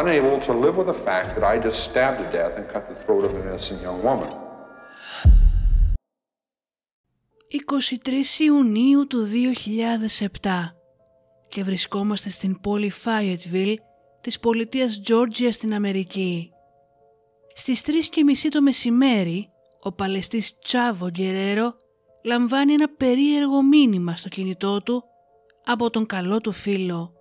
Unable to live with the fact that I just stabbed to death and cut the throat of an innocent young woman. 23 Ιουνίου του 2007 και βρισκόμαστε στην πόλη Fayetteville της πολιτείας Georgia στην Αμερική. Στις 3 και μισή το μεσημέρι, ο παλαιστής Τσάβο Γκερέρο λαμβάνει ένα περίεργο μήνυμα στο κινητό του από τον καλό του φίλο.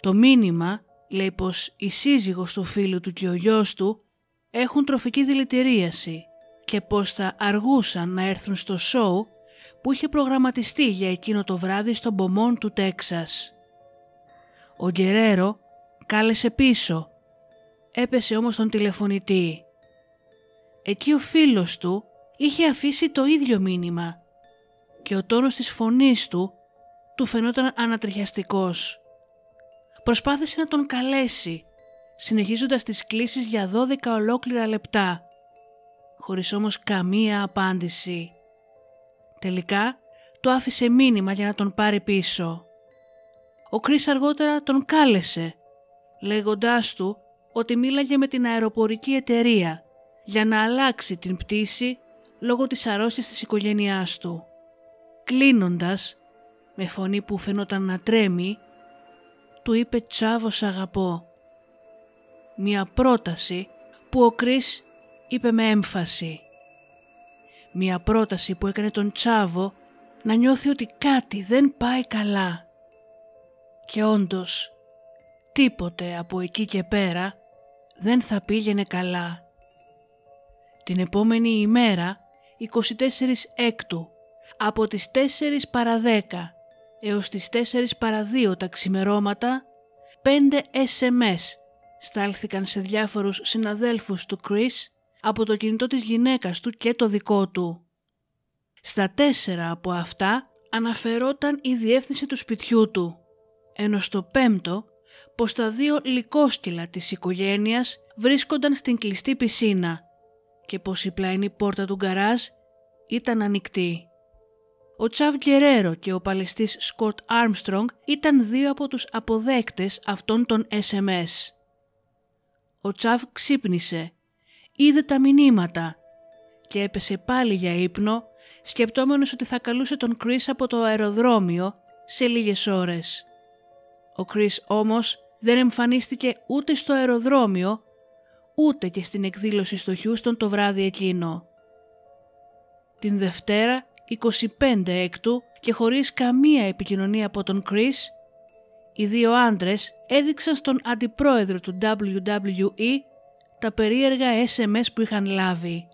Το μήνυμα λέει πως η σύζυγος του φίλου του και ο γιος του έχουν τροφική δηλητηρίαση και πως θα αργούσαν να έρθουν στο σοου που είχε προγραμματιστεί για εκείνο το βράδυ στο Μπομόν του Τέξας. Ο Γκερέρο κάλεσε πίσω, έπεσε όμως τον τηλεφωνητή. Εκεί ο φίλος του είχε αφήσει το ίδιο μήνυμα και ο τόνος της φωνής του του φαινόταν ανατριχιαστικός. Προσπάθησε να τον καλέσει, συνεχίζοντας τις κλήσεις για 12 ολόκληρα λεπτά, χωρίς όμως καμία απάντηση. Τελικά το άφησε μήνυμα για να τον πάρει πίσω. Ο Κρίς αργότερα τον κάλεσε, λέγοντάς του ότι μίλαγε με την αεροπορική εταιρεία για να αλλάξει την πτήση λόγω της αρρώστιας της οικογένειάς του. Κλείνοντας, με φωνή που φαινόταν να τρέμει, του είπε «Τσάβο σ' αγαπώ». Μια πρόταση που ο Κρίς είπε με έμφαση. Μια πρόταση που έκανε τον Τσάβο να νιώθει ότι κάτι δεν πάει καλά. Και όντως, τίποτε από εκεί και πέρα δεν θα πήγαινε καλά. Την επόμενη ημέρα, 24 έκτου, από τις 4 παρα 10 έως τις 4 παρα 2 τα ξημερώματα, 5 SMS στάλθηκαν σε διάφορους συναδέλφους του Chris από το κινητό της γυναίκας του και το δικό του. Στα τέσσερα από αυτά αναφερόταν η διεύθυνση του σπιτιού του, ενώ στο πέμπτο πως τα δύο λικόσκυλα της οικογένειας βρίσκονταν στην κλειστή πισίνα και πως η πλαϊνή πόρτα του γκαράζ ήταν ανοιχτή. Ο Τσαβ Γκερέρο και ο παλαιστής Σκοτ Άρμστρονγκ ήταν δύο από τους αποδέκτες αυτών των SMS. Ο Τσαβ ξύπνησε, είδε τα μηνύματα και έπεσε πάλι για ύπνο σκεπτόμενος ότι θα καλούσε τον Κρίς από το αεροδρόμιο σε λίγες ώρες. Ο Κρίς όμως δεν εμφανίστηκε ούτε στο αεροδρόμιο ούτε και στην εκδήλωση στο Χιούστον το βράδυ εκείνο. Την Δευτέρα 25 έκτου και χωρίς καμία επικοινωνία από τον Chris, οι δύο άντρες έδειξαν στον αντιπρόεδρο του WWE τα περίεργα SMS που είχαν λάβει.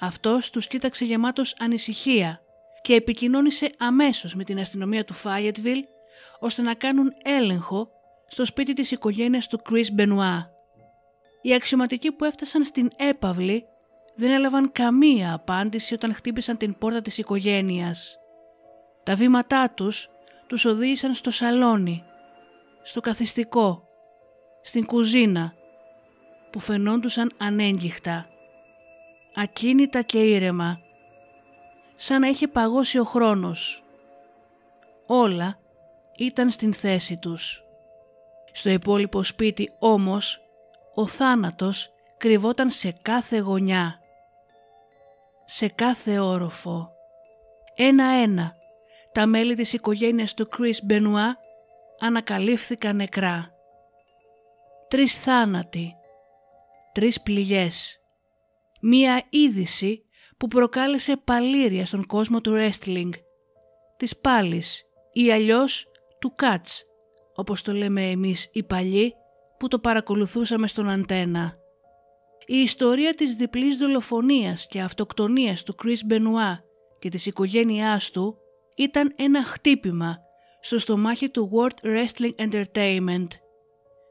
Αυτός τους κοίταξε γεμάτος ανησυχία και επικοινώνησε αμέσως με την αστυνομία του Fayetteville ώστε να κάνουν έλεγχο στο σπίτι της οικογένειας του Chris Benoit. Οι αξιωματικοί που έφτασαν στην έπαυλη δεν έλαβαν καμία απάντηση όταν χτύπησαν την πόρτα της οικογένειας. Τα βήματά τους τους οδήγησαν στο σαλόνι, στο καθιστικό, στην κουζίνα, που φαινόντουσαν ανέγγιχτα, ακίνητα και ήρεμα, σαν να είχε παγώσει ο χρόνος. Όλα ήταν στην θέση τους. Στο υπόλοιπο σπίτι όμως, ο θάνατος κρυβόταν σε κάθε γωνιά, σε κάθε όροφο. Ένα-ένα, τα μέλη της οικογένειας του Chris Μπενουά ανακαλύφθηκαν νεκρά. Τρεις θάνατοι, τρεις πληγές. Μία είδηση που προκάλεσε παλήρια στον κόσμο του wrestling, της πάλης ή αλλιώς του catch, όπως το λέμε εμείς οι παλιοί που το παρακολουθούσαμε στον αντένα. Η ιστορία της διπλής δολοφονίας και αυτοκτονίας του Chris Μπενουά και της οικογένειάς του ήταν ένα χτύπημα στο στομάχι του World Wrestling Entertainment.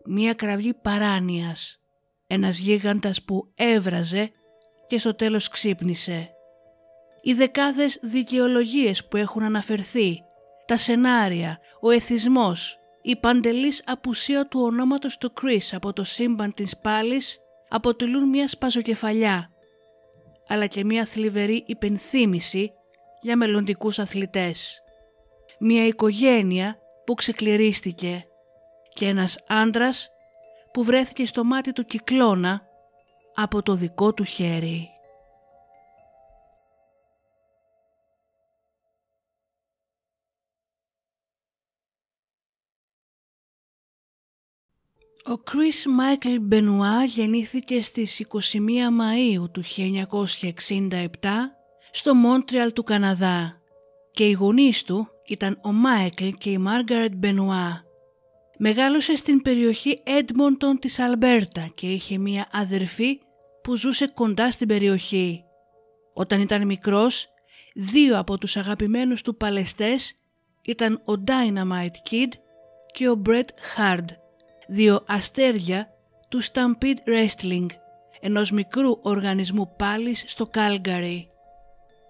Μία κραυγή παράνοιας. Ένας γίγαντας που έβραζε και στο τέλος ξύπνησε. Οι δεκάδες δικαιολογίες που έχουν αναφερθεί, τα σενάρια, ο εθισμός, η παντελής απουσία του ονόματος του Chris από το σύμπαν της πάλης αποτελούν μια σπαζοκεφαλιά, αλλά και μια θλιβερή υπενθύμηση για μελλοντικούς αθλητές. Μια οικογένεια που ξεκληρίστηκε και ένας άντρας που βρέθηκε στο μάτι του κυκλώνα από το δικό του χέρι. Ο Chris Michael Benoit γεννήθηκε στις 21 Μαΐου του 1967 στο Μόντρεαλ του Καναδά και οι γονείς του ήταν ο Μάικλ και η Μάργαρετ Μπενουά. Μεγάλωσε στην περιοχή Έντμοντον της Αλμπέρτα και είχε μία αδερφή που ζούσε κοντά στην περιοχή. Όταν ήταν μικρός, δύο από τους αγαπημένους του παλαιστές ήταν ο Dynamite Kid και ο Bret Hard, δύο αστέρια του Stampede Wrestling, ενός μικρού οργανισμού πάλης στο Calgary.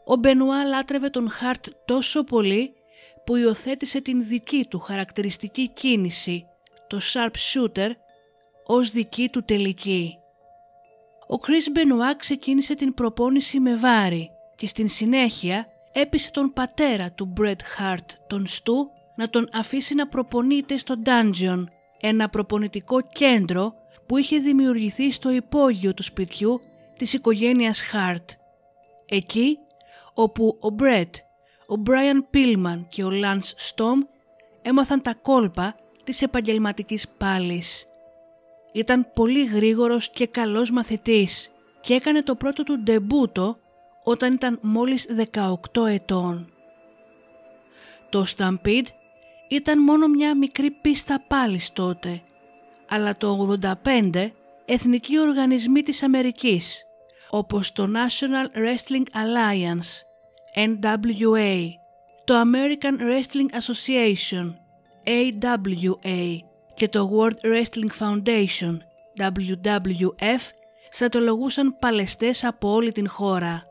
Ο Μπενουά λάτρευε τον Χαρτ τόσο πολύ που υιοθέτησε την δική του χαρακτηριστική κίνηση, το Sharp Shooter, ως δική του τελική. Ο Chris Μπενουά ξεκίνησε την προπόνηση με βάρη και στην συνέχεια έπεισε τον πατέρα του Bret Hart, τον Stu, να τον αφήσει να προπονείται στο Dungeon, ένα προπονητικό κέντρο που είχε δημιουργηθεί στο υπόγειο του σπιτιού της οικογένειας Hart. Εκεί όπου ο Μπρέτ, ο Μπράιαν Πίλμαν και ο Λάνς Στόμ έμαθαν τα κόλπα της επαγγελματικής πάλης. Ήταν πολύ γρήγορος και καλός μαθητής και έκανε το πρώτο του ντεμπούτο όταν ήταν μόλις 18 ετών. Το Stampede ήταν μόνο μια μικρή πίστα πάλης τότε, αλλά το 85 εθνικοί οργανισμοί της Αμερικής όπως το National Wrestling Alliance, NWA, το American Wrestling Association, AWA και το World Wrestling Foundation, WWF, στρατολογούσαν παλαιστές από όλη την χώρα.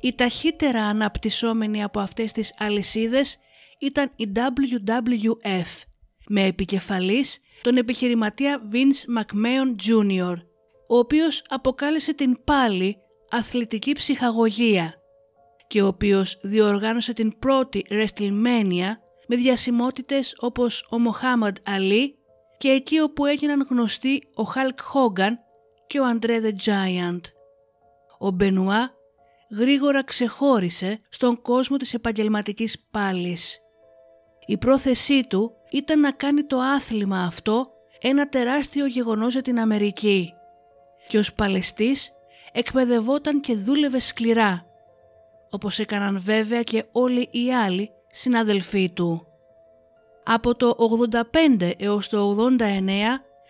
Η ταχύτερα αναπτυσσόμενη από αυτές τις αλυσίδες ήταν η WWF, με επικεφαλής τον επιχειρηματία Vince McMahon Jr., ο οποίος αποκάλεσε την πάλι αθλητική ψυχαγωγία και ο οποίος διοργάνωσε την πρώτη WrestleMania με διασημότητες όπως ο Μοχάμαντ Αλή και εκεί όπου έγιναν γνωστοί ο Χαλκ Χόγκαν και ο Αντρέ The Giant. Ο Μπενουά γρήγορα ξεχώρισε στον κόσμο της επαγγελματικής πάλης. Η πρόθεσή του ήταν να κάνει το άθλημα αυτό ένα τεράστιο γεγονός για την Αμερική και ως παλαιστής εκπαιδευόταν και δούλευε σκληρά, όπως έκαναν βέβαια και όλοι οι άλλοι συναδελφοί του. Από το 85 έως το 89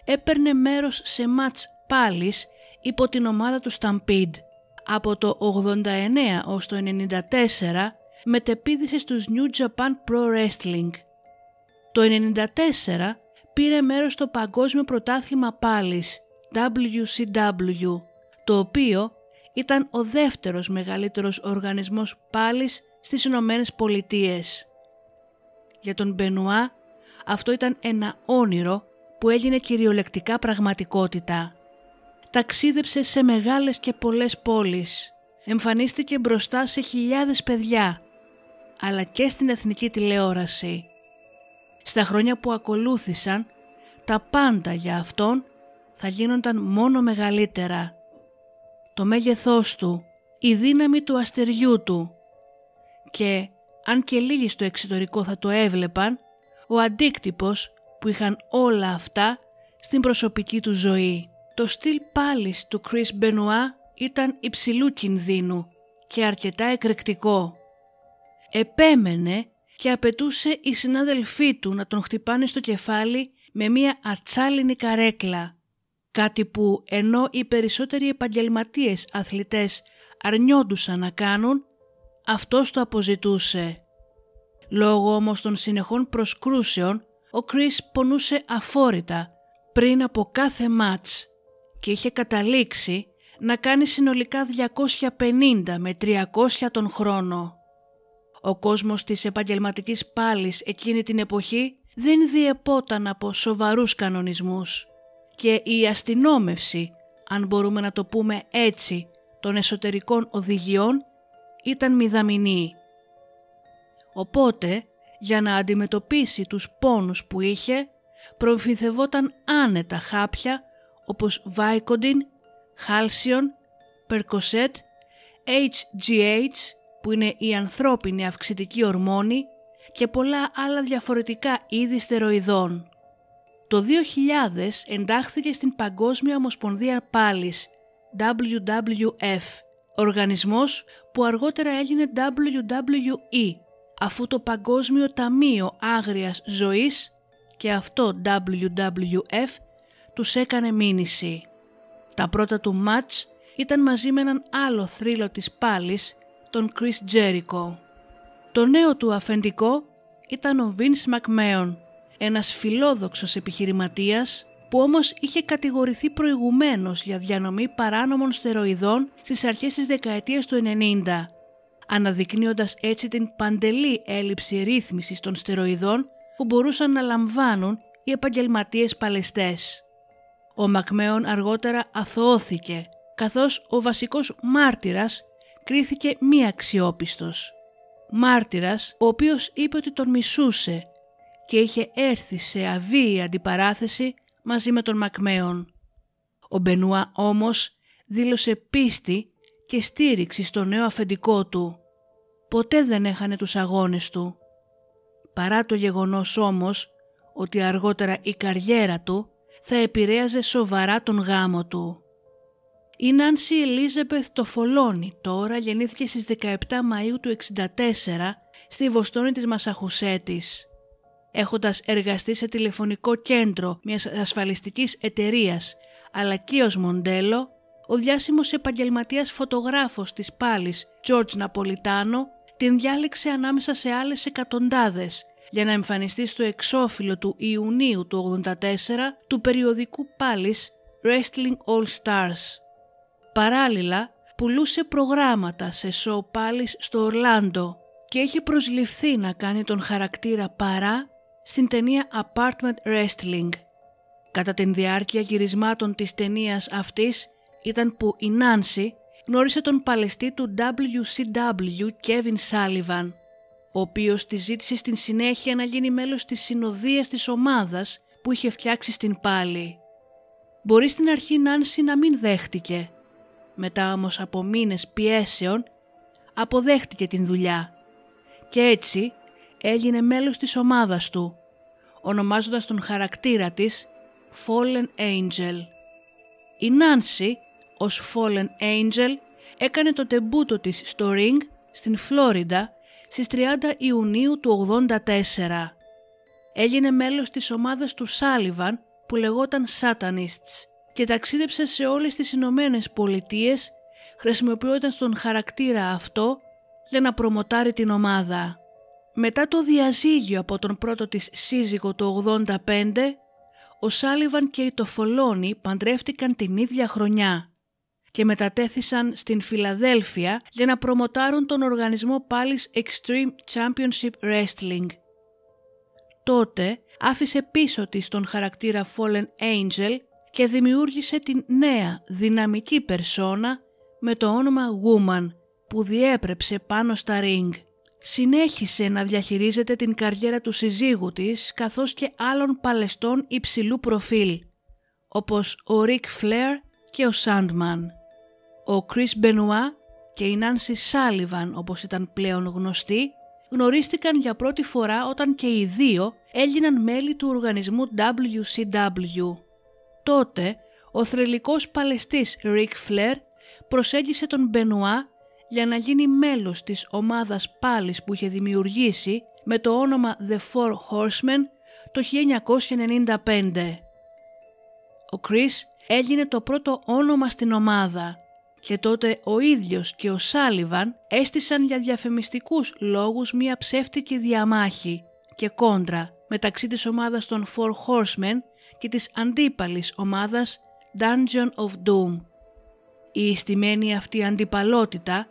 έπαιρνε μέρος σε μάτς πάλης υπό την ομάδα του Stampede. Από το 89 ως το 94 μετεπίδησε στους New Japan Pro Wrestling. Το 94 πήρε μέρος στο Παγκόσμιο Πρωτάθλημα Πάλης WCW, το οποίο ήταν ο δεύτερος μεγαλύτερος οργανισμός πάλης στις Ηνωμένες Πολιτείες. Για τον Μπενουά αυτό ήταν ένα όνειρο που έγινε κυριολεκτικά πραγματικότητα. Ταξίδεψε σε μεγάλες και πολλές πόλεις. Εμφανίστηκε μπροστά σε χιλιάδες παιδιά, αλλά και στην εθνική τηλεόραση. Στα χρόνια που ακολούθησαν, τα πάντα για αυτόν θα γίνονταν μόνο μεγαλύτερα. Το μέγεθός του, η δύναμη του αστεριού του και αν και λίγοι στο εξωτερικό θα το έβλεπαν, ο αντίκτυπος που είχαν όλα αυτά στην προσωπική του ζωή. Το στυλ πάλις του Chris Benoit ήταν υψηλού κινδύνου και αρκετά εκρηκτικό. Επέμενε και απαιτούσε οι συνάδελφοί του να τον χτυπάνε στο κεφάλι με μία ατσάλινη καρέκλα. Κάτι που ενώ οι περισσότεροι επαγγελματίες αθλητές αρνιόντουσαν να κάνουν, αυτός το αποζητούσε. Λόγω όμως των συνεχών προσκρούσεων, ο Κρίς πονούσε αφόρητα πριν από κάθε μάτς και είχε καταλήξει να κάνει συνολικά 250 με 300 τον χρόνο. Ο κόσμος της επαγγελματικής πάλης εκείνη την εποχή δεν διεπόταν από σοβαρούς κανονισμούς και η αστυνόμευση, αν μπορούμε να το πούμε έτσι, των εσωτερικών οδηγιών ήταν μηδαμινή. Οπότε, για να αντιμετωπίσει τους πόνους που είχε, προμηθευόταν άνετα χάπια όπως Vicodin, Halcyon, Percocet, HGH που είναι η ανθρώπινη αυξητική ορμόνη και πολλά άλλα διαφορετικά είδη στεροειδών. Το 2000 εντάχθηκε στην Παγκόσμια Ομοσπονδία Πάλης WWF, οργανισμός που αργότερα έγινε WWE, αφού το Παγκόσμιο Ταμείο Άγριας Ζωής και αυτό WWF τους έκανε μήνυση. Τα πρώτα του μάτς ήταν μαζί με έναν άλλο θρύλο της πάλης, τον Chris Jericho. Το νέο του αφεντικό ήταν ο Vince McMahon, ένας φιλόδοξος επιχειρηματίας που όμως είχε κατηγορηθεί προηγουμένως για διανομή παράνομων στεροειδών στις αρχές της δεκαετίας του 90, αναδεικνύοντας έτσι την παντελή έλλειψη ρύθμισης των στεροειδών που μπορούσαν να λαμβάνουν οι επαγγελματίες παλαιστές. Ο Μακμέον αργότερα αθωώθηκε, καθώς ο βασικός μάρτυρας κρίθηκε μη αξιόπιστος. Μάρτυρας ο οποίος είπε ότι τον μισούσε και είχε έρθει σε αβίη αντιπαράθεση μαζί με τον Μακμέον. Ο Μπενουά όμως δήλωσε πίστη και στήριξη στο νέο αφεντικό του. Ποτέ δεν έχανε τους αγώνες του. Παρά το γεγονός όμως ότι αργότερα η καριέρα του θα επηρέαζε σοβαρά τον γάμο του. Η Νάνση Ελίζεπεθ Τοφολόνη τώρα γεννήθηκε στις 17 Μαΐου του 1964 στη Βοστόνη της Μασαχουσέτης. Έχοντας εργαστεί σε τηλεφωνικό κέντρο μιας ασφαλιστικής εταιρείας αλλά και ως μοντέλο, ο διάσημος επαγγελματίας φωτογράφος της πάλης George Ναπολιτάνο την διάλεξε ανάμεσα σε άλλες εκατοντάδες για να εμφανιστεί στο εξώφυλλο του Ιουνίου του 84 του περιοδικού πάλης Wrestling All Stars. Παράλληλα, πουλούσε προγράμματα σε σοου πάλης στο Ορλάντο και είχε προσληφθεί να κάνει τον χαρακτήρα παρά στην ταινία Apartment Wrestling. Κατά την διάρκεια γυρισμάτων της ταινίας αυτής ήταν που η Νάνση γνώρισε τον παλαιστή του WCW Kevin Sullivan, ο οποίος τη ζήτησε στην συνέχεια να γίνει μέλος της συνοδείας της ομάδας που είχε φτιάξει στην πάλη. Μπορεί στην αρχή η Νάνση να μην δέχτηκε. Μετά όμως από μήνες πιέσεων αποδέχτηκε την δουλειά και έτσι έγινε μέλος της ομάδας του, ονομάζοντας τον χαρακτήρα της Fallen Angel. Η Νάνση ως Fallen Angel έκανε το τεμπούτο της στο ring στην Φλόριντα στις 30 Ιουνίου του 84. Έγινε μέλος της ομάδας του Σάλιβαν που λεγόταν Satanists και ταξίδεψε σε όλες τις Ηνωμένες Πολιτείες χρησιμοποιώντας τον χαρακτήρα αυτό για να προμοτάρει την ομάδα. Μετά το διαζύγιο από τον πρώτο της σύζυγο το 85, ο Σάλιβαν και η Τοφολόνη παντρεύτηκαν την ίδια χρονιά και μετατέθησαν στην Φιλαδέλφια για να προμοτάρουν τον οργανισμό πάλις Extreme Championship Wrestling. Τότε άφησε πίσω της τον χαρακτήρα Fallen Angel και δημιούργησε την νέα δυναμική περσόνα με το όνομα Woman που διέπρεψε πάνω στα ring. Συνέχισε να διαχειρίζεται την καριέρα του συζύγου της καθώς και άλλων παλαιστών υψηλού προφίλ όπως ο Rick Flair και ο Sandman. Ο Chris Benoit και η Nancy Sullivan όπως ήταν πλέον γνωστοί γνωρίστηκαν για πρώτη φορά όταν και οι δύο έγιναν μέλη του οργανισμού WCW. Τότε ο θρελικός παλαιστής Rick Flair προσέγγισε τον Benoit για να γίνει μέλος της ομάδας πάλης που είχε δημιουργήσει με το όνομα The Four Horsemen το 1995. Ο Chris έγινε το πρώτο όνομα στην ομάδα και τότε ο ίδιος και ο Σάλιβαν έστησαν για διαφημιστικούς λόγους μια ψεύτικη διαμάχη και κόντρα μεταξύ της ομάδας των Four Horsemen και της αντίπαλης ομάδας Dungeon of Doom. Η ιστημένη αυτή αντιπαλότητα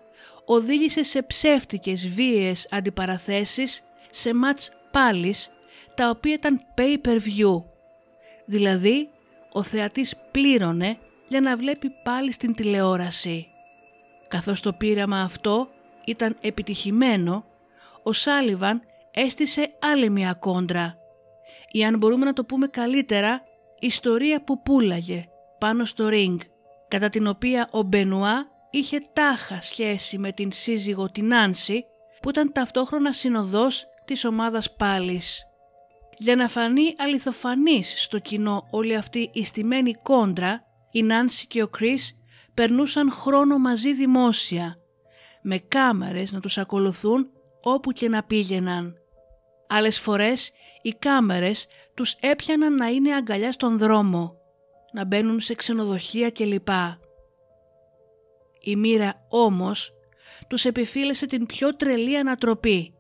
οδήγησε σε ψεύτικες βίαιες αντιπαραθέσεις σε μάτς πάλις τα οποία ήταν pay-per-view. Δηλαδή, ο θεατής πλήρωνε για να βλέπει πάλι στην τηλεόραση. Καθώς το πείραμα αυτό ήταν επιτυχημένο, ο Σάλιβαν έστησε άλλη μια κόντρα ή αν μπορούμε να το πούμε καλύτερα, ιστορία που πουλάγε πάνω στο ring, κατά την οποία ο Μπενουά είχε τάχα σχέση με την σύζυγο την Άνση, που ήταν ταυτόχρονα συνοδός της ομάδας πάλης. Για να φανεί αληθοφανής στο κοινό όλη αυτή η στημένη κόντρα, η Νάνση και ο Κρίς περνούσαν χρόνο μαζί δημόσια, με κάμερες να τους ακολουθούν όπου και να πήγαιναν. Άλλες φορές οι κάμερες τους έπιαναν να είναι αγκαλιά στον δρόμο, να μπαίνουν σε ξενοδοχεία κλπ. Η μοίρα όμως τους επιφύλεσε την πιο τρελή ανατροπή,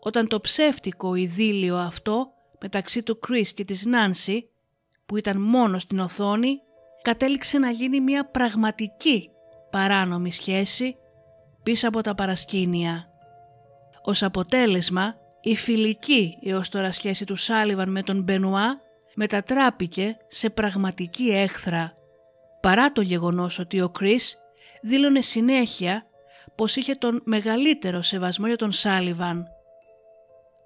όταν το ψεύτικο ειδήλιο αυτό μεταξύ του Κρίς και της Νάνση, που ήταν μόνο στην οθόνη, κατέληξε να γίνει μια πραγματική παράνομη σχέση πίσω από τα παρασκήνια. Ως αποτέλεσμα, η φιλική έως τώρα σχέση του Σάλιβαν με τον Μπενουά μετατράπηκε σε πραγματική έχθρα, παρά το γεγονός ότι ο Κρίς δήλωνε συνέχεια πως είχε τον μεγαλύτερο σεβασμό για τον Σάλιβαν.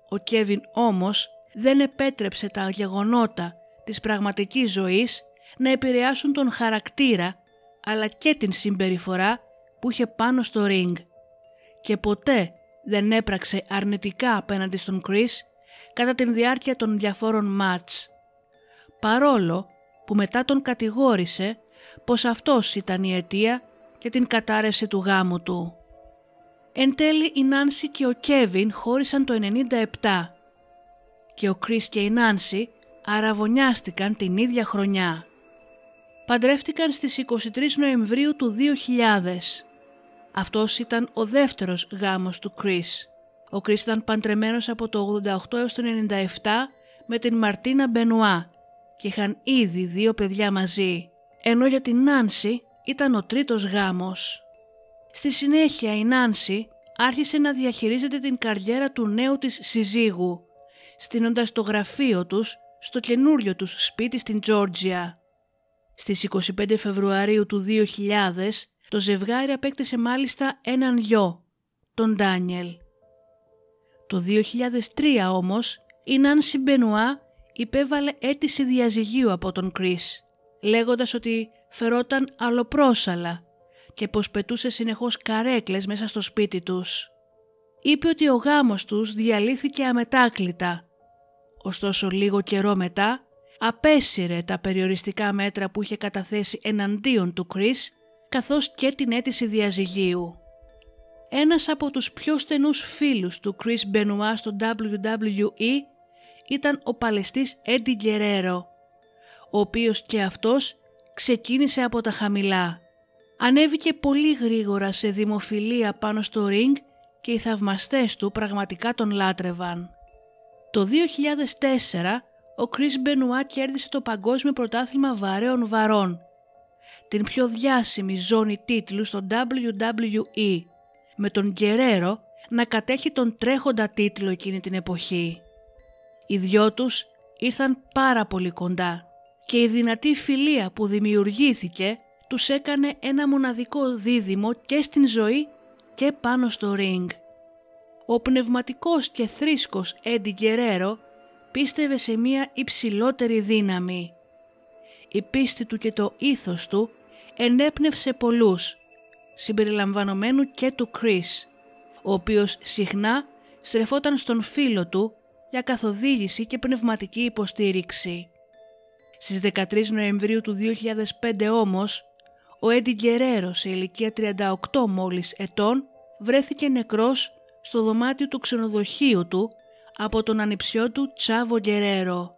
Ο Κέβιν όμως δεν επέτρεψε τα γεγονότα της πραγματικής ζωής να επηρεάσουν τον χαρακτήρα αλλά και την συμπεριφορά που είχε πάνω στο ring και ποτέ δεν έπραξε αρνητικά απέναντι στον Chris κατά την διάρκεια των διαφόρων μάτς. Παρόλο που μετά τον κατηγόρησε πως αυτός ήταν η αιτία και την κατάρρευση του γάμου του. Εν τέλει η Νάνση και ο Κέβιν χώρισαν το 97 και ο Κρίς και η Νάνση αραβωνιάστηκαν την ίδια χρονιά. Παντρεύτηκαν στις 23 Νοεμβρίου του 2000. Αυτός ήταν ο δεύτερος γάμος του Κρίς. Ο Κρίς ήταν παντρεμένος από το 88 έως το 97 με την Μαρτίνα Μπενουά και είχαν ήδη δύο παιδιά μαζί, ενώ για την Νάνση ήταν ο τρίτος γάμος. Στη συνέχεια η Νάνση άρχισε να διαχειρίζεται την καριέρα του νέου της συζύγου, στείνοντας το γραφείο τους στο καινούριο τους σπίτι στην Τζόρτζια. Στις 25 Φεβρουαρίου του 2000 το ζευγάρι απέκτησε μάλιστα έναν γιο, τον Ντάνιελ. Το 2003 όμως η Νάνση Μπενουά υπέβαλε αίτηση διαζυγίου από τον Κρίς, λέγοντας ότι φερόταν αλλοπρόσαλα και πως πετούσε συνεχώς καρέκλες μέσα στο σπίτι τους. Είπε ότι ο γάμος τους διαλύθηκε αμετάκλητα. Ωστόσο λίγο καιρό μετά απέσυρε τα περιοριστικά μέτρα που είχε καταθέσει εναντίον του Κρίς καθώς και την αίτηση διαζυγίου. Ένας από τους πιο στενούς φίλους του Chris Benoit στο WWE ήταν ο παλαιστής Eddie Guerrero, ο οποίος και αυτός ξεκίνησε από τα χαμηλά. Ανέβηκε πολύ γρήγορα σε δημοφιλία πάνω στο ring και οι θαυμαστές του πραγματικά τον λάτρευαν. Το 2004 ο Chris Benoit κέρδισε το παγκόσμιο πρωτάθλημα βαρέων βαρών, την πιο διάσημη ζώνη τίτλου στο WWE, με τον Guerrero να κατέχει τον τρέχοντα τίτλο εκείνη την εποχή. Οι δυο τους ήρθαν πάρα πολύ κοντά και η δυνατή φιλία που δημιουργήθηκε τους έκανε ένα μοναδικό δίδυμο και στην ζωή και πάνω στο ring. Ο πνευματικός και θρήσκος Έντι Γκερέρο πίστευε σε μία υψηλότερη δύναμη. Η πίστη του και το ήθος του ενέπνευσε πολλούς, συμπεριλαμβανομένου και του Κρίς, ο οποίος συχνά στρεφόταν στον φίλο του για καθοδήγηση και πνευματική υποστήριξη. Στις 13 Νοεμβρίου του 2005 όμως, ο Έντι Γκερέρο σε ηλικία 38 μόλις ετών βρέθηκε νεκρός στο δωμάτιο του ξενοδοχείου του από τον ανιψιό του Τσάβο Γκερέρο.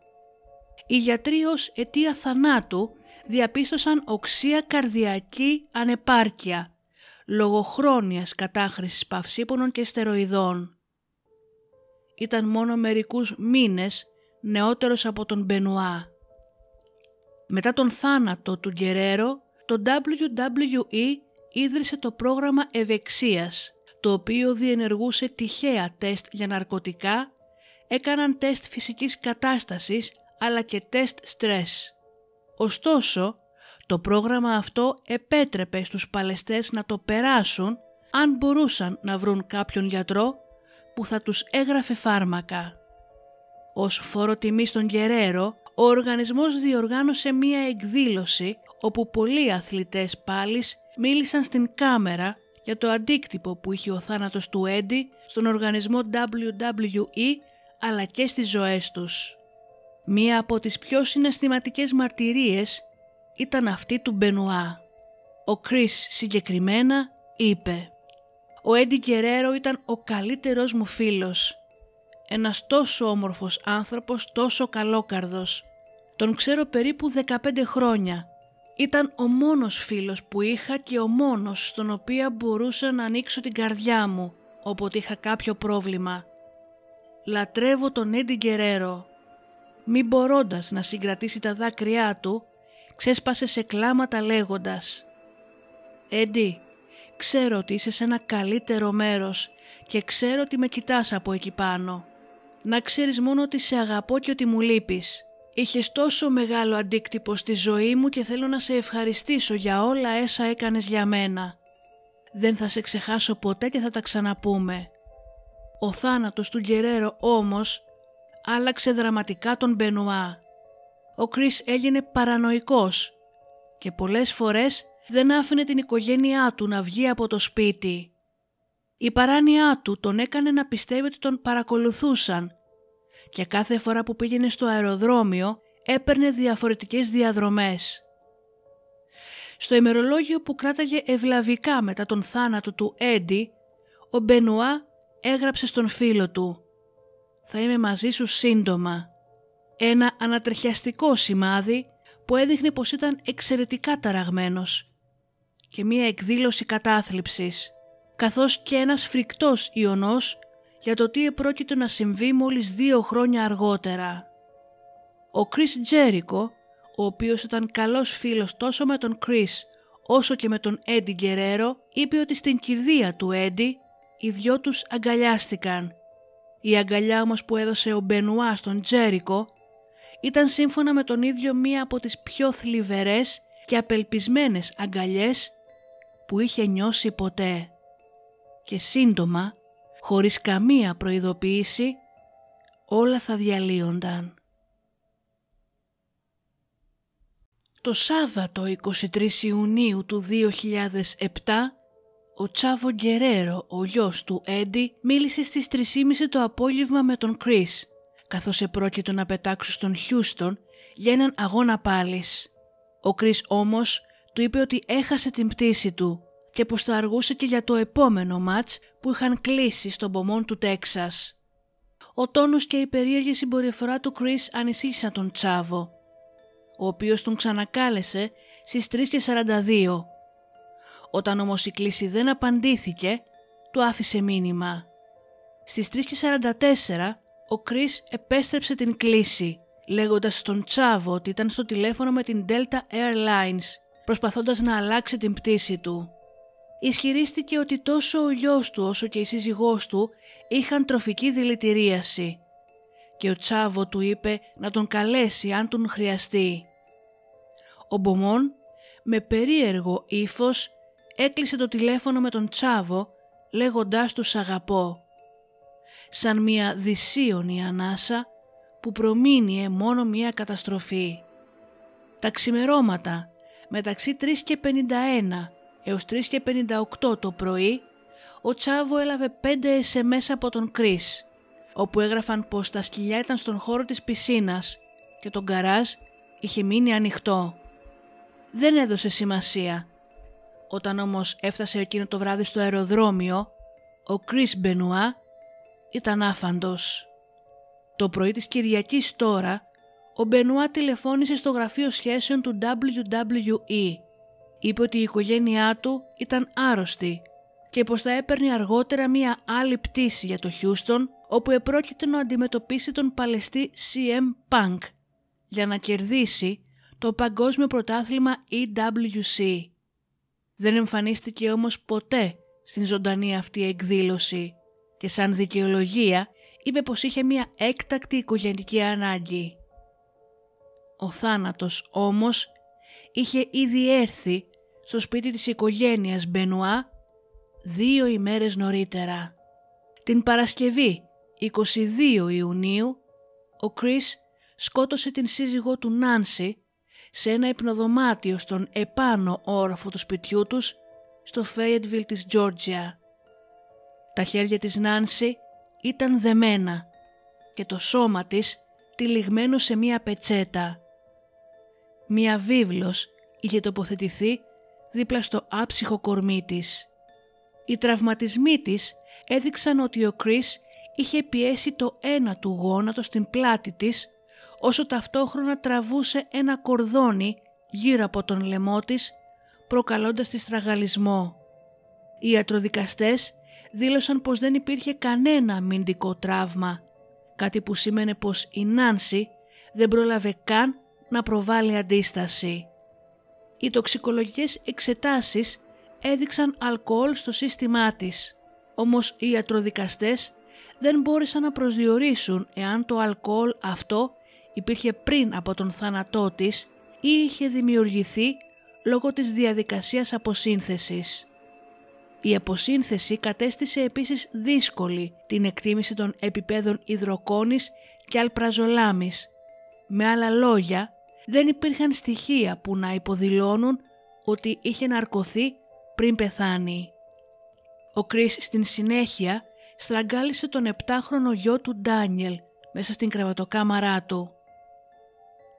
Οι γιατροί ως αιτία θανάτου διαπίστωσαν οξία καρδιακή ανεπάρκεια λόγω χρόνιας κατάχρησης παυσίπονων και στεροειδών. Ήταν μόνο μερικούς μήνες νεότερος από τον Μπενουά. Μετά τον θάνατο του Γκερέρο, το WWE ίδρυσε το πρόγραμμα ευεξίας, το οποίο διενεργούσε τυχαία τεστ για ναρκωτικά, έκαναν τεστ φυσικής κατάστασης αλλά και τεστ στρες. Ωστόσο, το πρόγραμμα αυτό επέτρεπε στους παλαιστές να το περάσουν αν μπορούσαν να βρουν κάποιον γιατρό που θα τους έγραφε φάρμακα. Ως φόρο τιμής στον Γκερέρο, ο οργανισμός διοργάνωσε μία εκδήλωση όπου πολλοί αθλητές πάλις μίλησαν στην κάμερα για το αντίκτυπο που είχε ο θάνατος του Έντι στον οργανισμό WWE αλλά και στις ζωές τους. Μία από τις πιο συναισθηματικές μαρτυρίες ήταν αυτή του Μπενουά. Ο Κρίς συγκεκριμένα είπε «Ο Έντι Γκερέρο ήταν ο καλύτερος μου φίλος. Ένας τόσο όμορφος άνθρωπος, τόσο καλόκαρδος. Τον ξέρω περίπου 15 χρόνια. Ήταν ο μόνος φίλος που είχα και ο μόνος στον οποίο μπορούσα να ανοίξω την καρδιά μου όποτε είχα κάποιο πρόβλημα. Λατρεύω τον Έντι Γκερέρο. Μη μπορώντας να συγκρατήσει τα δάκρυά του, ξέσπασε σε κλάματα λέγοντας «Έντι, ξέρω ότι είσαι σε ένα καλύτερο μέρος και ξέρω ότι με κοιτάς από εκεί πάνω. Να ξέρεις μόνο ότι σε αγαπώ και ότι μου λείπεις. Είχες τόσο μεγάλο αντίκτυπο στη ζωή μου και θέλω να σε ευχαριστήσω για όλα έσα έκανες για μένα. Δεν θα σε ξεχάσω ποτέ και θα τα ξαναπούμε. Ο θάνατος του Γκερέρο όμως άλλαξε δραματικά τον Μπενουά. Ο Κρίς έγινε παρανοϊκός και πολλές φορές δεν άφηνε την οικογένειά του να βγει από το σπίτι. Η παράνοιά του τον έκανε να πιστεύει ότι τον παρακολουθούσαν και κάθε φορά που πήγαινε στο αεροδρόμιο έπαιρνε διαφορετικές διαδρομές. Στο ημερολόγιο που κράταγε ευλαβικά μετά τον θάνατο του Έντι, ο Μπενουά έγραψε στον φίλο του «Θα είμαι μαζί σου σύντομα». Ένα ανατριχιαστικό σημάδι που έδειχνε πως ήταν εξαιρετικά ταραγμένος και μία εκδήλωση κατάθλιψης, καθώς και ένας φρικτός ιονός για το τι επρόκειτο να συμβεί μόλις δύο χρόνια αργότερα. Ο Κρίς Τζέρικο, ο οποίος ήταν καλός φίλος τόσο με τον Κρίς όσο και με τον Έντι Γκερέρο, είπε ότι στην κηδεία του Έντι οι δυο τους αγκαλιάστηκαν. Η αγκαλιά όμως που έδωσε ο Μπενουά στον Τζέρικο ήταν σύμφωνα με τον ίδιο μία από τις πιο θλιβερές και απελπισμένες αγκαλιές που είχε νιώσει ποτέ. Και σύντομα, χωρίς καμία προειδοποίηση, όλα θα διαλύονταν. Το Σάββατο 23 Ιουνίου του 2007 ο Τσάβο Γκερέρο, ο γιος του Έντι, μίλησε στις 3.30 το απόγευμα με τον Κρίς, καθώς επρόκειτο να πετάξουν στον Χιούστον για έναν αγώνα πάλης. Ο Κρίς όμως του είπε ότι έχασε την πτήση του και πως θα αργούσε και για το επόμενο μάτς που είχαν κλείσει στον πομόν του Τέξας. Ο τόνος και η περίεργη συμπεριφορά του Κρίς ανησύχησαν τον Τσάβο, ο οποίος τον ξανακάλεσε στις 3.42 όταν όμως η κλίση δεν απαντήθηκε, του άφησε μήνυμα. Στις 3.44 ο Κρίς επέστρεψε την κλίση, λέγοντας στον Τσάβο ότι ήταν στο τηλέφωνο με την Delta Airlines, προσπαθώντας να αλλάξει την πτήση του. Ισχυρίστηκε ότι τόσο ο γιος του όσο και η σύζυγός του είχαν τροφική δηλητηρίαση και ο Τσάβο του είπε να τον καλέσει αν τον χρειαστεί. Ο Μπομόν με περίεργο ύφος έκλεισε το τηλέφωνο με τον Τσάβο λέγοντάς τους αγαπώ». Σαν μια δυσίωνη ανάσα που προμήνυε μόνο μια καταστροφή. Τα ξημερώματα μεταξύ 3 και 51 έως 3 και 58 το πρωί ο Τσάβο έλαβε 5 SMS από τον Κρίς όπου έγραφαν πως τα σκυλιά ήταν στον χώρο της πισίνας και το γκαράζ είχε μείνει ανοιχτό. Δεν έδωσε σημασία. Όταν όμως έφτασε εκείνο το βράδυ στο αεροδρόμιο, ο Κρίς Μπενουά ήταν άφαντος. Το πρωί της Κυριακής τώρα, ο Μπενουά τηλεφώνησε στο γραφείο σχέσεων του WWE. Είπε ότι η οικογένειά του ήταν άρρωστη και πως θα έπαιρνε αργότερα μία άλλη πτήση για το Χιούστον όπου επρόκειται να αντιμετωπίσει τον παλαιστή CM Punk για να κερδίσει το παγκόσμιο πρωτάθλημα EWC. Δεν εμφανίστηκε όμως ποτέ στην ζωντανή αυτή εκδήλωση και σαν δικαιολογία είπε πως είχε μια έκτακτη οικογενική ανάγκη. Ο θάνατος όμως είχε ήδη έρθει στο σπίτι της οικογένειας Μπενουά δύο ημέρες νωρίτερα. Την Παρασκευή 22 Ιουνίου ο Κρίς σκότωσε την σύζυγό του Νάνση σε ένα υπνοδωμάτιο στον επάνω όροφο του σπιτιού τους στο Φέιετβιλ της Τζόρτζια. Τα χέρια της Νάνση ήταν δεμένα και το σώμα της τυλιγμένο σε μία πετσέτα. Μία βίβλος είχε τοποθετηθεί δίπλα στο άψυχο κορμί της. Οι τραυματισμοί της έδειξαν ότι ο Κρίς είχε πιέσει το ένα του γόνατο στην πλάτη της όσο ταυτόχρονα τραβούσε ένα κορδόνι γύρω από τον λαιμό της προκαλώντας τη στραγαλισμό. Οι ιατροδικαστές δήλωσαν πως δεν υπήρχε κανένα αμυντικό τραύμα, κάτι που σήμαινε πως η Νάνση δεν πρόλαβε καν να προβάλλει αντίσταση. Οι τοξικολογικές εξετάσεις έδειξαν αλκοόλ στο σύστημά της, όμως οι ιατροδικαστές δεν μπόρεσαν να προσδιορίσουν εάν το αλκοόλ αυτό υπήρχε πριν από τον θάνατό της ή είχε δημιουργηθεί λόγω της διαδικασίας αποσύνθεσης. Η αποσύνθεση κατέστησε επίσης δύσκολη την εκτίμηση των επιπέδων υδροκόνης και αλπραζολάμης. Με άλλα λόγια, δεν υπήρχαν στοιχεία που να υποδηλώνουν ότι είχε ναρκωθεί πριν πεθάνει. Ο Κρίς στην συνέχεια στραγγάλισε τον 7χρονο γιο του Ντάνιελ μέσα στην κρεβατοκάμαρά του.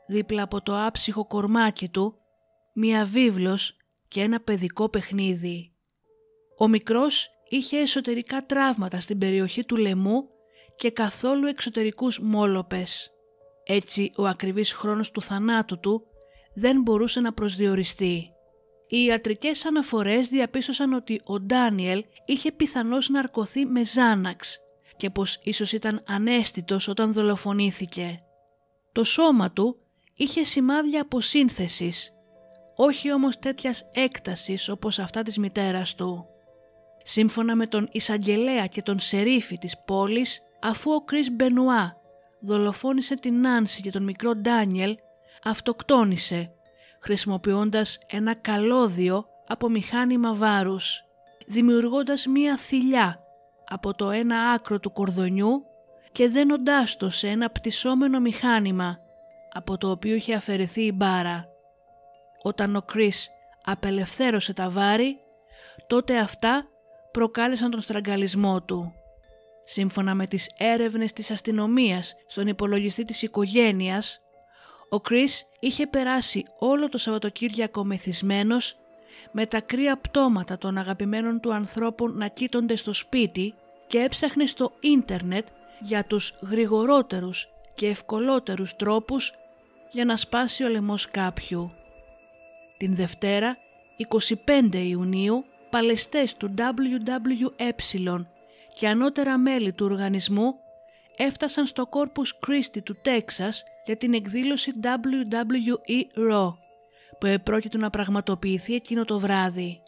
Δίπλα από το άψυχο κορμάκι του, μία βίβλος και ένα παιδικό παιχνίδι. Ο μικρός είχε εσωτερικά τραύματα στην περιοχή του λαιμού και καθόλου εξωτερικούς μόλοπες. Έτσι ο ακριβής χρόνος του θανάτου του δεν μπορούσε να προσδιοριστεί. Οι ιατρικές αναφορές διαπίστωσαν ότι ο Ντάνιελ είχε πιθανώς ναρκωθεί με Ζάναξ και πως ίσως ήταν ανέστητος όταν δολοφονήθηκε. Το σώμα του είχε σημάδια αποσύνθεσης, όχι όμως τέτοιας έκτασης όπως αυτά της μητέρας του. Σύμφωνα με τον εισαγγελέα και τον σερίφη της πόλης, αφού ο Κρίς Μπενουά δολοφόνησε την Νάνση και τον μικρό Ντάνιελ, αυτοκτόνησε χρησιμοποιώντας ένα καλώδιο από μηχάνημα βάρους, δημιουργώντας μία θηλιά από το ένα άκρο του κορδονιού και δένοντάς το σε ένα πτυσσόμενο μηχάνημα από το οποίο είχε αφαιρεθεί η μπάρα. Όταν ο Κρίς απελευθέρωσε τα βάρη, τότε αυτά προκάλεσαν τον στραγγαλισμό του. Σύμφωνα με τις έρευνες της αστυνομίας στον υπολογιστή της οικογένειας, ο Κρίς είχε περάσει όλο το Σαββατοκύριακο μεθυσμένος με τα κρύα πτώματα των αγαπημένων του ανθρώπων να κοίτονται στο σπίτι και έψαχνε στο ίντερνετ για τους γρηγορότερους και ευκολότερους τρόπους για να σπάσει ο λαιμός κάποιου. Την Δευτέρα, 25 Ιουνίου, παλαιστές του WWE και ανώτερα μέλη του οργανισμού έφτασαν στο Corpus Christi του Τέξας για την εκδήλωση WWE Raw που επρόκειτο να πραγματοποιηθεί εκείνο το βράδυ.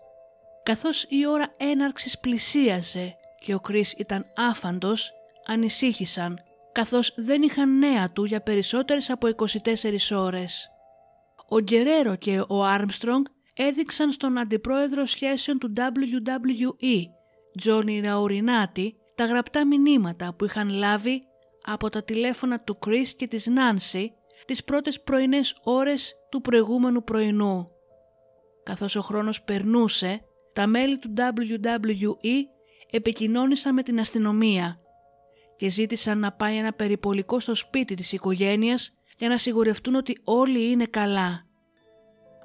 Καθώς η ώρα έναρξης πλησίαζε και ο Κρίς ήταν άφαντος, ανησύχησαν καθώς δεν είχαν νέα του για περισσότερες από 24 ώρες. Ο Γκερέρο και ο Άρμστρονγκ έδειξαν στον αντιπρόεδρο σχέσεων του WWE, Τζόνι Ραουρινάτη, τα γραπτά μηνύματα που είχαν λάβει από τα τηλέφωνα του Chris και της Νάνσι τις πρώτες πρωινές ώρες του προηγούμενου πρωινού. Καθώς ο χρόνος περνούσε, τα μέλη του WWE επικοινώνησαν με την αστυνομία και ζήτησαν να πάει ένα περιπολικό στο σπίτι της οικογένειας για να σιγουρευτούν ότι όλοι είναι καλά.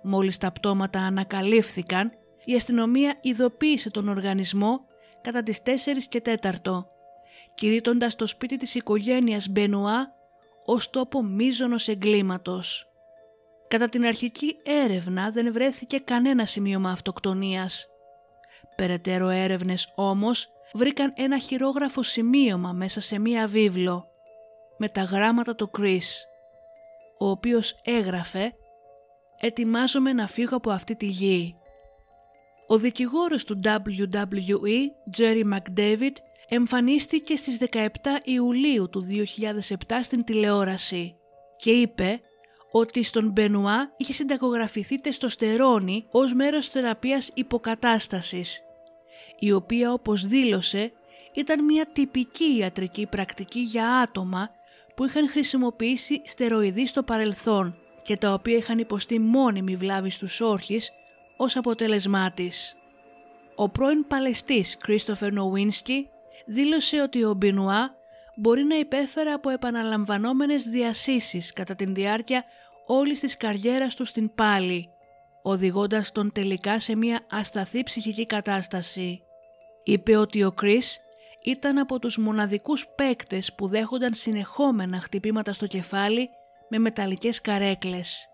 Μόλις τα πτώματα ανακαλύφθηκαν, η αστυνομία ειδοποίησε τον οργανισμό κατά τις 4 και 4, κηρύττοντας το σπίτι της οικογένειας Μπενουά ως τόπο μίζωνος εγκλήματος. Κατά την αρχική έρευνα δεν βρέθηκε κανένα σημείωμα αυτοκτονίας. Περαιτέρω έρευνες όμως βρήκαν ένα χειρόγραφο σημείωμα μέσα σε μία βίβλο με τα γράμματα του Κρίς, ο οποίος έγραφε «Ετοιμάζομαι να φύγω από αυτή τη γη». Ο δικηγόρος του WWE, Jerry McDavid, εμφανίστηκε στις 17 Ιουλίου του 2007 στην τηλεόραση και είπε ότι στον Μπενουά είχε συνταγογραφηθεί τεστοστερόνη ως μέρος θεραπείας υποκατάστασης, η οποία όπως δήλωσε ήταν μια τυπική ιατρική πρακτική για άτομα που είχαν χρησιμοποιήσει στεροειδή στο παρελθόν και τα οποία είχαν υποστεί μόνιμη βλάβη στους όρχες ως αποτέλεσμά της. Ο πρώην Παλαιστής Κρίστοφερ Νοβίνσκι δήλωσε ότι ο Μπινουά μπορεί να υπέφερε από επαναλαμβανόμενες διασύσεις κατά την διάρκεια όλης της καριέρας του στην πάλη, οδηγώντας τον τελικά σε μια ασταθή ψυχική κατάσταση. Είπε ότι ο Κρίς ήταν από τους μοναδικούς παίκτες που δέχονταν συνεχόμενα χτυπήματα στο κεφάλι με μεταλλικές καρέκλες.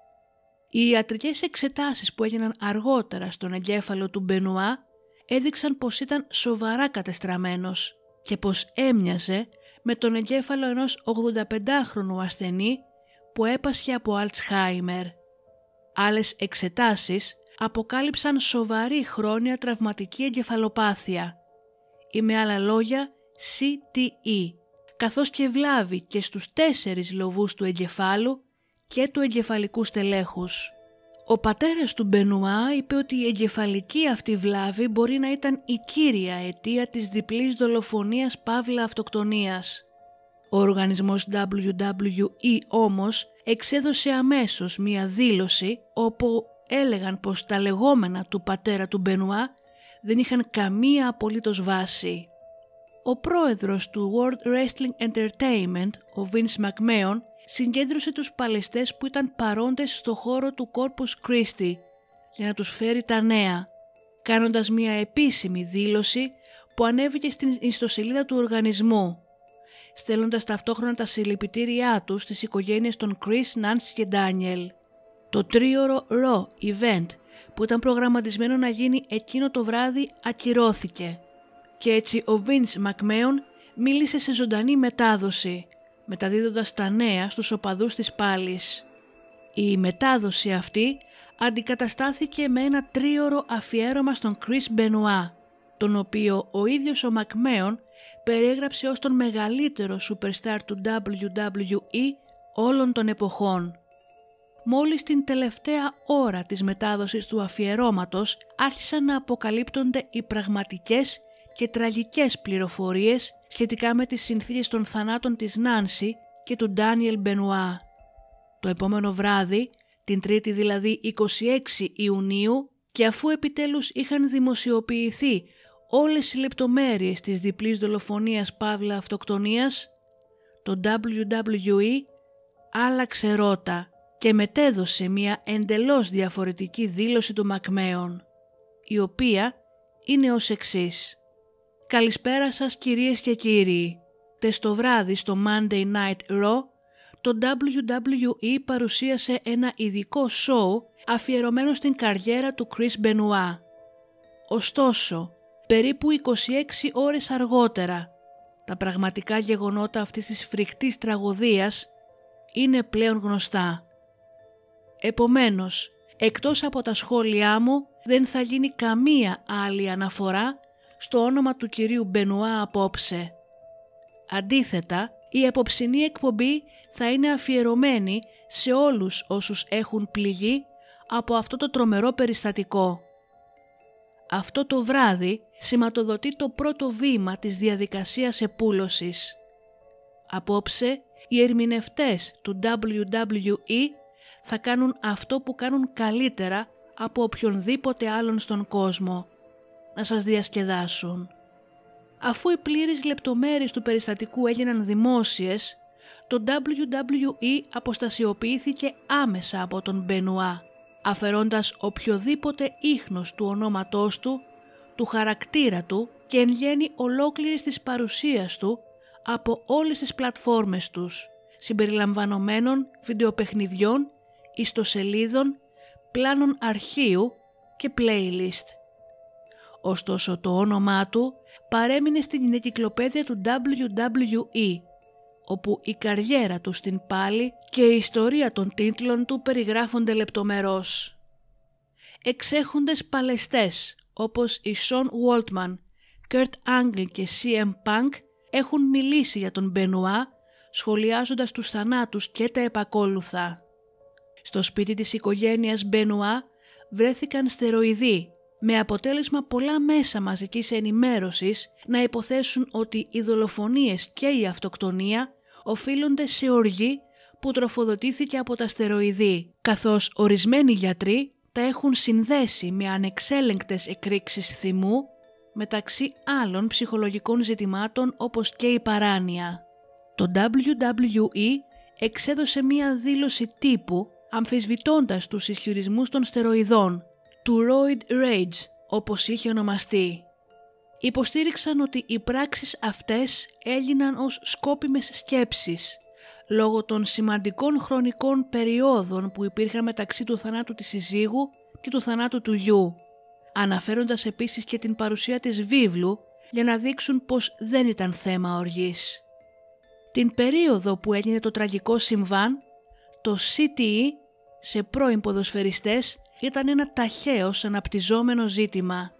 Οι ιατρικές εξετάσεις που έγιναν αργότερα στον εγκέφαλο του Μπενουά έδειξαν πως ήταν σοβαρά κατεστραμμένος και πως έμοιαζε με τον εγκέφαλο ενός 85χρονου ασθενή που έπασχε από Αλτσχάιμερ. Άλλες εξετάσεις αποκάλυψαν σοβαρή χρόνια τραυματική εγκεφαλοπάθεια ή με άλλα λόγια CTE, καθώς και βλάβη και στους τέσσερις λοβούς του εγκεφάλου και του εγκεφαλικού στελέχους. Ο πατέρας του Μπενουά είπε ότι η εγκεφαλική αυτή βλάβη μπορεί να ήταν η κύρια αιτία της διπλής δολοφονίας παύλα αυτοκτονίας. Ο οργανισμός WWE όμως εξέδωσε αμέσως μία δήλωση όπου έλεγαν πως τα λεγόμενα του πατέρα του Μπενουά δεν είχαν καμία απολύτως βάση. Ο πρόεδρος του World Wrestling Entertainment, ο Vince McMahon, συγκέντρωσε τους παλαιστές που ήταν παρόντες στο χώρο του Corpus Christi για να τους φέρει τα νέα, κάνοντας μια επίσημη δήλωση που ανέβηκε στην ιστοσελίδα του οργανισμού, στέλνοντας ταυτόχρονα τα συλληπιτήριά τους στις οικογένειες των Chris, Nancy και Daniel. Το τρίωρο Raw event που ήταν προγραμματισμένο να γίνει εκείνο το βράδυ ακυρώθηκε και έτσι ο Vince McMahon μίλησε σε ζωντανή μετάδοση μεταδίδοντας τα νέα στους οπαδούς της πάλης. Η μετάδοση αυτή αντικαταστάθηκε με ένα τρίωρο αφιέρωμα στον Chris Benoit, τον οποίο ο ίδιος ο Μακμέον περιέγραψε ως τον μεγαλύτερο superstar του WWE όλων των εποχών. Μόλις την τελευταία ώρα της μετάδοσης του αφιερώματος άρχισαν να αποκαλύπτονται οι πραγματικές και τραγικές πληροφορίες σχετικά με τις συνθήκες των θανάτων της Νάνση και του Ντάνιελ Μπενουά. Το επόμενο βράδυ, την Τρίτη δηλαδή 26 Ιουνίου και αφού επιτέλους είχαν δημοσιοποιηθεί όλες οι λεπτομέρειες της διπλής δολοφονίας Παύλα Αυτοκτονίας, το WWE άλλαξε ρότα και μετέδωσε μια εντελώς διαφορετική δήλωση του Μακμέων, η οποία είναι ως εξής. Καλησπέρα σας κυρίες και κύριοι. Τες το βράδυ στο Monday Night Raw, το WWE παρουσίασε ένα ειδικό show αφιερωμένο στην καριέρα του Chris Benoit. Ωστόσο, περίπου 26 ώρες αργότερα, τα πραγματικά γεγονότα αυτής της φρικτής τραγωδίας είναι πλέον γνωστά. Επομένως, εκτός από τα σχόλιά μου δεν θα γίνει καμία άλλη αναφορά στο όνομα του κυρίου Μπενουά απόψε. Αντίθετα, Η απόψινή εκπομπή θα είναι αφιερωμένη σε όλους όσους έχουν πληγεί από αυτό το τρομερό περιστατικό. Αυτό το βράδυ σηματοδοτεί το πρώτο βήμα της διαδικασίας επούλωσης. Απόψε, οι ερμηνευτές του WWE θα κάνουν αυτό που κάνουν καλύτερα από οποιονδήποτε άλλον στον κόσμο. Να σας διασκεδάσουν. Αφού οι πλήρεις λεπτομέρειες του περιστατικού έγιναν δημόσιες, το WWE αποστασιοποιήθηκε άμεσα από τον Μπενουά, αφαιρώντας οποιοδήποτε ίχνος του ονόματός του, του χαρακτήρα του και εν γέννη ολόκληρης της παρουσίας του από όλες τις πλατφόρμες τους, συμπεριλαμβανομένων βιντεοπαιχνιδιών, ιστοσελίδων, πλάνων αρχείου και playlist. Ωστόσο το όνομά του παρέμεινε στην εγκυκλοπαίδεια του WWE, όπου η καριέρα του στην πάλη και η ιστορία των τίτλων του περιγράφονται λεπτομερώς. Εξέχοντες παλαιστές όπως η Sean Waltman, Kurt Angle και CM Punk έχουν μιλήσει για τον Μπενουά σχολιάζοντας τους θανάτους και τα επακόλουθα. Στο σπίτι της οικογένειας Μπενουά βρέθηκαν στεροειδή με αποτέλεσμα πολλά μέσα μαζικής ενημέρωσης να υποθέσουν ότι οι δολοφονίες και η αυτοκτονία οφείλονται σε οργή που τροφοδοτήθηκε από τα στεροειδή, καθώς ορισμένοι γιατροί τα έχουν συνδέσει με ανεξέλεγκτες εκρήξεις θυμού μεταξύ άλλων ψυχολογικών ζητημάτων όπως και η παράνοια. Το WWE εξέδωσε μία δήλωση τύπου αμφισβητώντας τους ισχυρισμούς των στεροειδών, του Roid Rage όπως είχε ονομαστεί. Υποστήριξαν ότι οι πράξεις αυτές έγιναν ως σκόπιμες σκέψεις, λόγω των σημαντικών χρονικών περιόδων που υπήρχαν μεταξύ του θανάτου της συζύγου και του θανάτου του γιου, αναφέροντας επίσης και την παρουσία της βίβλου για να δείξουν πως δεν ήταν θέμα οργής. Την περίοδο που έγινε το τραγικό συμβάν, το CTE σε πρώην ποδοσφαιριστές ήταν ένα ταχαίως αναπτυζόμενο ζήτημα.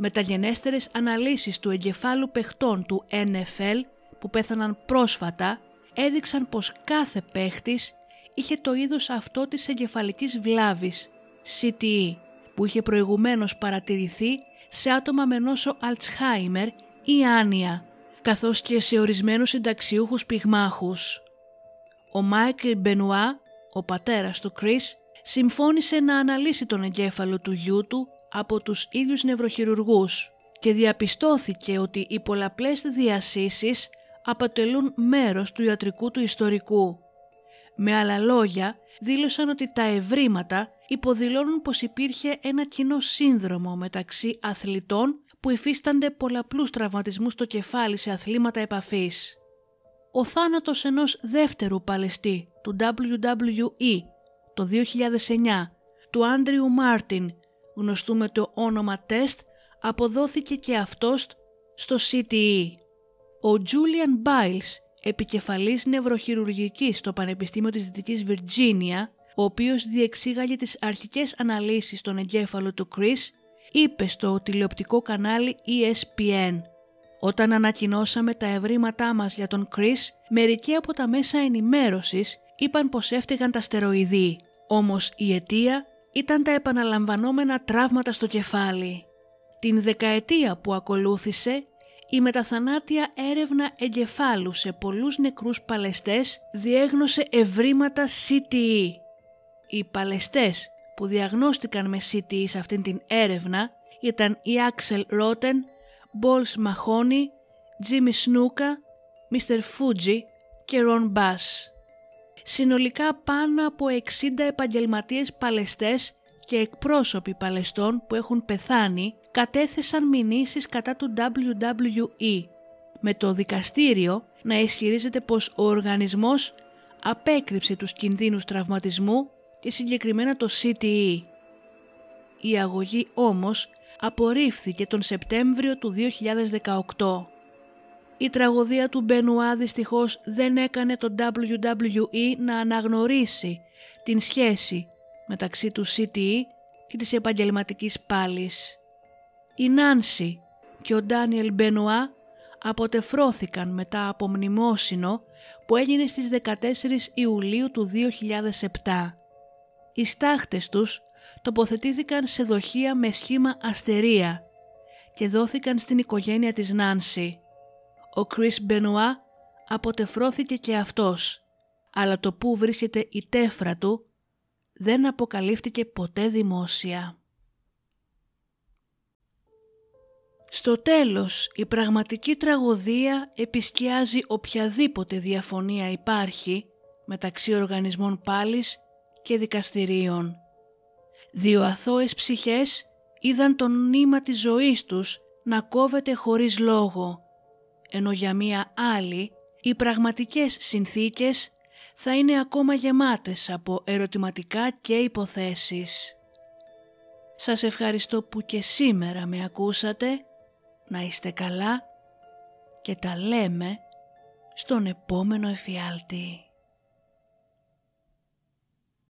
Μεταγενέστερες αναλύσεις του εγκεφάλου παιχτών του NFL που πέθαναν πρόσφατα έδειξαν πως κάθε παίχτης είχε το είδος αυτό της εγκεφαλικής βλάβης, CTE, που είχε προηγουμένως παρατηρηθεί σε άτομα με νόσο Αλτσχάιμερ ή άνοια, καθώς και σε ορισμένους συνταξιούχους πυγμάχους. Ο Μάικλ Μπενουά, ο πατέρας του Κρίς, συμφώνησε να αναλύσει τον εγκέφαλο του γιού του από τους ίδιους νευροχειρουργούς και διαπιστώθηκε ότι οι πολλαπλές διασύσεις αποτελούν μέρος του ιατρικού του ιστορικού. Με άλλα λόγια, δήλωσαν ότι τα ευρήματα υποδηλώνουν πως υπήρχε ένα κοινό σύνδρομο μεταξύ αθλητών που υφίστανται πολλαπλούς τραυματισμούς στο κεφάλι σε αθλήματα επαφής. Ο θάνατος ενός δεύτερου παλαιστή του WWE το 2009 του Άντριου Μάρτιν, γνωστού με το όνομα τεστ, αποδόθηκε και αυτός στο CTE. Ο Τζούλιαν Μπάιλς, επικεφαλής νευροχειρουργικής στο Πανεπιστήμιο της Δυτικής Βιρτζίνια, ο οποίος διεξήγαγε τις αρχικές αναλύσεις στον εγκέφαλο του Chris, είπε στο τηλεοπτικό κανάλι ESPN «Όταν ανακοινώσαμε τα ευρήματά μας για τον Chris, μερικοί από τα μέσα ενημέρωσης είπαν πως έφταιγαν τα στεροειδή. Όμως η αιτία ήταν τα επαναλαμβανόμενα τραύματα στο κεφάλι. Την δεκαετία που ακολούθησε, η μεταθανάτια έρευνα εγκεφάλου σε πολλούς νεκρούς παλαιστές διέγνωσε ευρήματα CTE. Οι παλαιστές που διαγνώστηκαν με CTE σε αυτήν την έρευνα ήταν η Axel Rotten, Balls Mahoney, Jimmy Snuka, Mr. Fuji και Ron Bass συνολικά πάνω από 60 επαγγελματίες παλαιστές και εκπρόσωποι παλαιστών που έχουν πεθάνει κατέθεσαν μηνύσεις κατά του WWE, με το δικαστήριο να ισχυρίζεται πως ο οργανισμός απέκρυψε τους κινδύνους τραυματισμού και συγκεκριμένα το CTE. Η αγωγή όμως απορρίφθηκε τον Σεπτέμβριο του 2018. Η τραγωδία του Μπενουά δυστυχώς δεν έκανε το WWE να αναγνωρίσει την σχέση μεταξύ του CTE και της επαγγελματικής πάλης. Η Νάνση και ο Ντάνιελ Μπενουά αποτεφρώθηκαν μετά από μνημόσυνο που έγινε στις 14 Ιουλίου του 2007. Οι στάχτες τους τοποθετήθηκαν σε δοχεία με σχήμα αστερία και δόθηκαν στην οικογένεια της Νάνση. Ο Κρίς Μπενουά αποτεφρώθηκε και αυτός, αλλά το που βρίσκεται η τέφρα του δεν αποκαλύφθηκε ποτέ δημόσια. Στο τέλος, η πραγματική τραγωδία επισκιάζει οποιαδήποτε διαφωνία υπάρχει μεταξύ οργανισμών πάλης και δικαστηρίων. Δύο αθώες ψυχές είδαν το νήμα της ζωής τους να κόβεται χωρίς λόγο, ενώ για μία άλλη οι πραγματικές συνθήκες θα είναι ακόμα γεμάτες από ερωτηματικά και υποθέσεις. Σας ευχαριστώ που και σήμερα με ακούσατε, να είστε καλά και τα λέμε στον επόμενο εφιάλτη.